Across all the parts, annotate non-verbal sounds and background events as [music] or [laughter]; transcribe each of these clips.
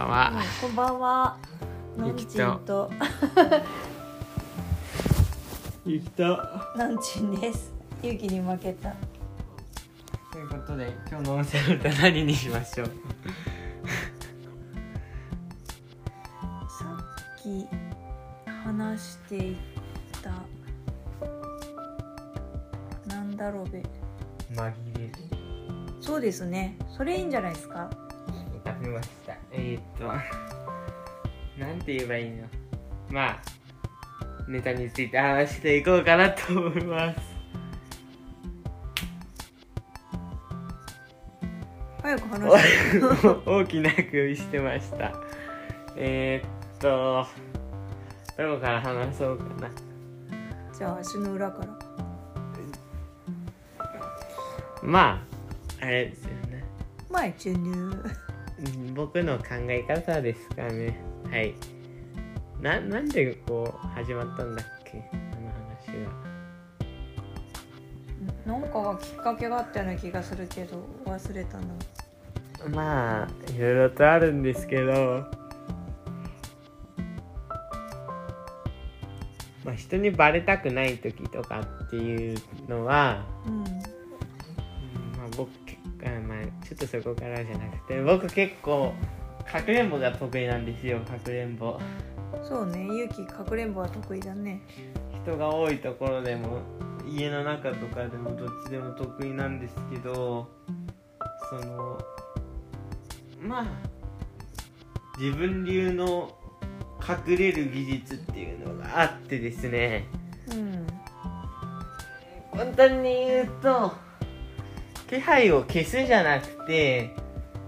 ばんは、こんばんは。のんゆきとちんと、ゆきとなんちんです。ゆきに負けた。ということで今日の音声の歌何にしましょう？さっき話していた。なんだろうべ。紛れるそうですね。それいいんじゃないですか？食べましたえー、っとなんて言えばいいの？まあネタについて話していこうかなと思います早く話して。大きな首してましたえー、っとどこから話そうかなじゃあ足の裏から。まああれですよねまあ、注入。うん僕の考え方ですかね。はい。ななんでこう始まったんだっけ？あの話は。なんかがきっかけがあったような気がするけど、忘れたな。まあいろいろとあるんですけど。まあ人にバレたくない時とかっていうのは、うん。うんまあ、僕結ちょっとそこからじゃなくて僕結構かくれんぼが得意なんですよかくれんぼそうね。ゆき、かくれんぼは得意だね。人が多いところでも家の中とかでもどっちでも得意なんですけどそのまあ自分流の隠れる技術っていうのがあってですねうん。簡単に言うと気配を消すじゃなくて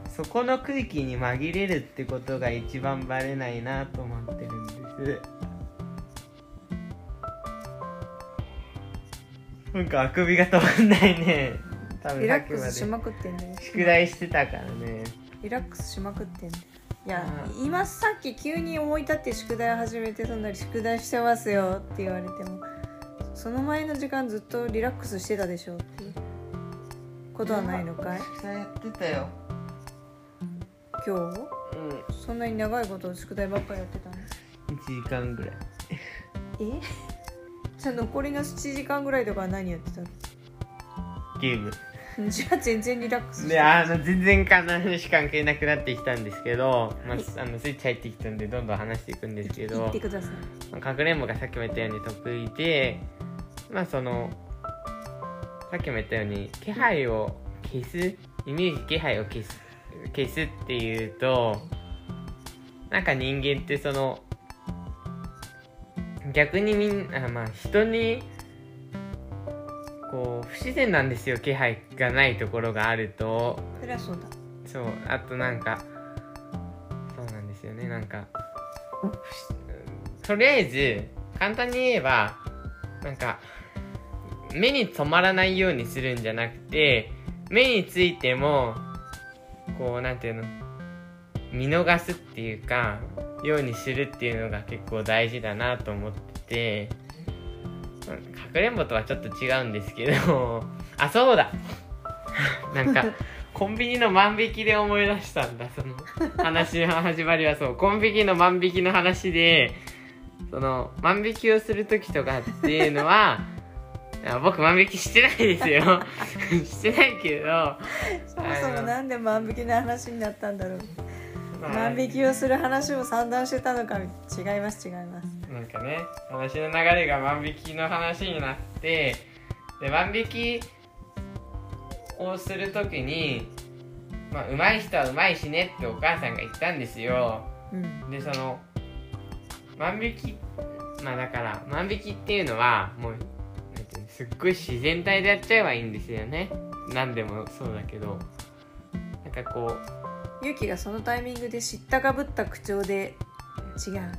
そこの空気に紛れるってことが一番バレないなと思ってるんです。なんかあくびが止まんないね。多分リラックスしまくってんだよ。宿題してたからね。リラックスしまくってんだよいやう今さっき急に思い立って宿題を始めてそんなに宿題してますよって言われてもその前の時間ずっとリラックスしてたでしょっていうことはないのかい？やってたよ。今日？うん。そんなに長いこと宿題ばっかりやってたの？1時間ぐらい。え？[laughs] じゃあ残りの7時間ぐらいとかは何やってたゲーム。のじゃあ全然リラックスして。であの全然話関係なくなってきたんですけど、まあ、あのスイッチ入ってきたんでどんどん話していくんですけど言ってください。まあかくれんぼがさっきも言ったように得意でまあそのさっきも言ったように気配を消すイメージ気配を消す消すっていうとなんか人間ってその逆にみんなまあ人にこう不自然なんですよ気配がないところがあると。そりゃそうだ。そうあとなんかそうなんですよねなんかとりあえず簡単に言えばなんか目に留まらないようにするんじゃなくて目についてもこうなんていうの見逃すっていうかようにするっていうのが結構大事だなと思っててかくれんぼとはちょっと違うんですけどあそうだ。なんかコンビニの万引きで思い出したんだその話の始まりはそう。コンビニの万引きの話でその万引きをする時とかっていうのは僕万引きしてないですよ。[laughs] してないけど。そもそもなんで万引きの話になったんだろう。まあ。万引きをする話を散々してたのか違います違います。なんかね話の流れが万引きの話になってで万引きをする時にまあ上手い人は上手いしねってお母さんが言ったんですよ。うん。でその万引きまあだから万引きっていうのはもうすっごい自然体でやっちゃえばいいんですよね。何でもそうだけど。なんかこう。ユキがそのタイミングで知ったかぶった口調で違うんだよ。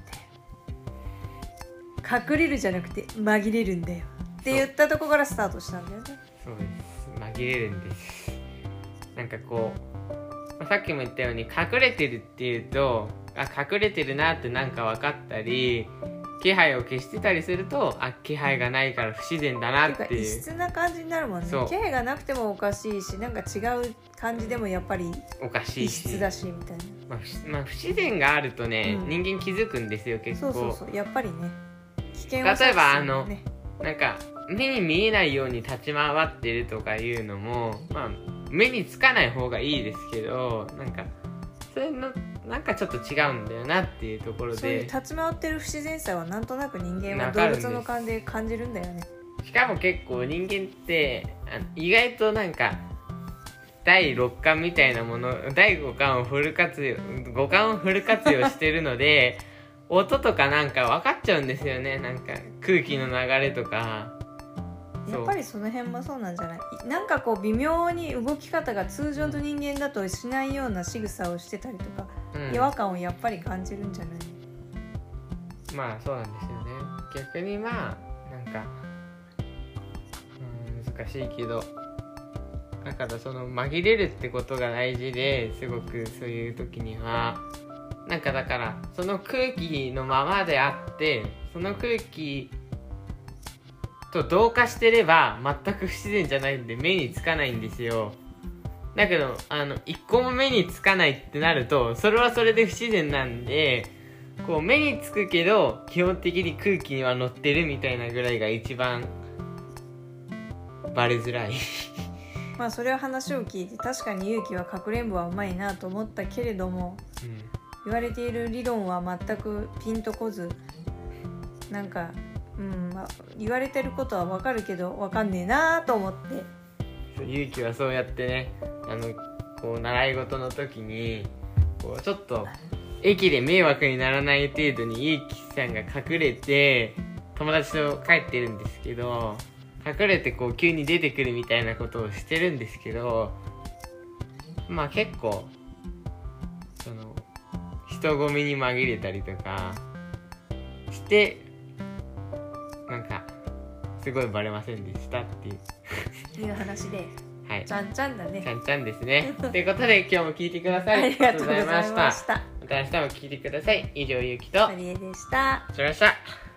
隠れるじゃなくて紛れるんだよ。って言ったとこからスタートしたんだよね。そうです。紛れるんです。なんかこう、まあさっきも言ったように隠れてるっていうとあ隠れてるなってなんか分かったり気配を消してたりするとあ気配がないから不自然だなっていう。質な感じになるもんね。気配がなくてもおかしいしなんか違う感じでもやっぱりおかしい異し質だしみたいな。まあ不まあ、不自然があるとね、うん。人間気づくんですよ結構。そうそうそうやっぱりね。危険を例えばあのねなんか目に見えないように立ち回ってるとかいうのもまあ目につかない方がいいですけどなんかそれのなんかちょっと違うんだよなっていうところそういうで立ち回ってる不自然さはなんとなく人間は動物の勘で感じるんだよね。しかも結構人間って意外となんか第6感みたいなもの第5感をフル活用五感をフル活用してるので [laughs] 音とかなんか分かっちゃうんですよね。なんか空気の流れとかやっぱりその辺もそうなんじゃない？なんかこう微妙に動き方が通常の人間だとしないような仕草をしてたりとか、うん。違和感をやっぱり感じるんじゃない？まあそうなんですよね。逆にまあなんかうん難しいけどだからその紛れるってことが大事ですごくそういう時には。なんかだからその空気のままであってその空気と同化してれば全く不自然じゃないんで目につかないんですよ。だけどあの一個も目につかないってなるとそれはそれで不自然なんでこう目につくけど基本的に空気には乗ってるみたいなぐらいが一番バレづらい。[laughs] まあそれは話を聞いて確かに勇気はかくれんぼはうまいなと思ったけれども言われている理論は全くピンとこずなんか、うんまあ、言われてることはわかるけどわかんねえなと思って。勇気はそうやってねあのこう習い事の時にこうちょっと駅で迷惑にならない程度に勇気さんが隠れて友達と帰ってるんですけど隠れてこう急に出てくるみたいなことをしてるんですけどまあ結構その人混みに紛れたりとかしてすごいバレませんでしたっていういう話ではいちゃんちゃんだちねゃんちゃんですね。[laughs] ということで今日も聞いてくださあい。ありがとうございましたまた明日も聞いてください。以上、ゆうきと、ありマリエでしたがとうございました。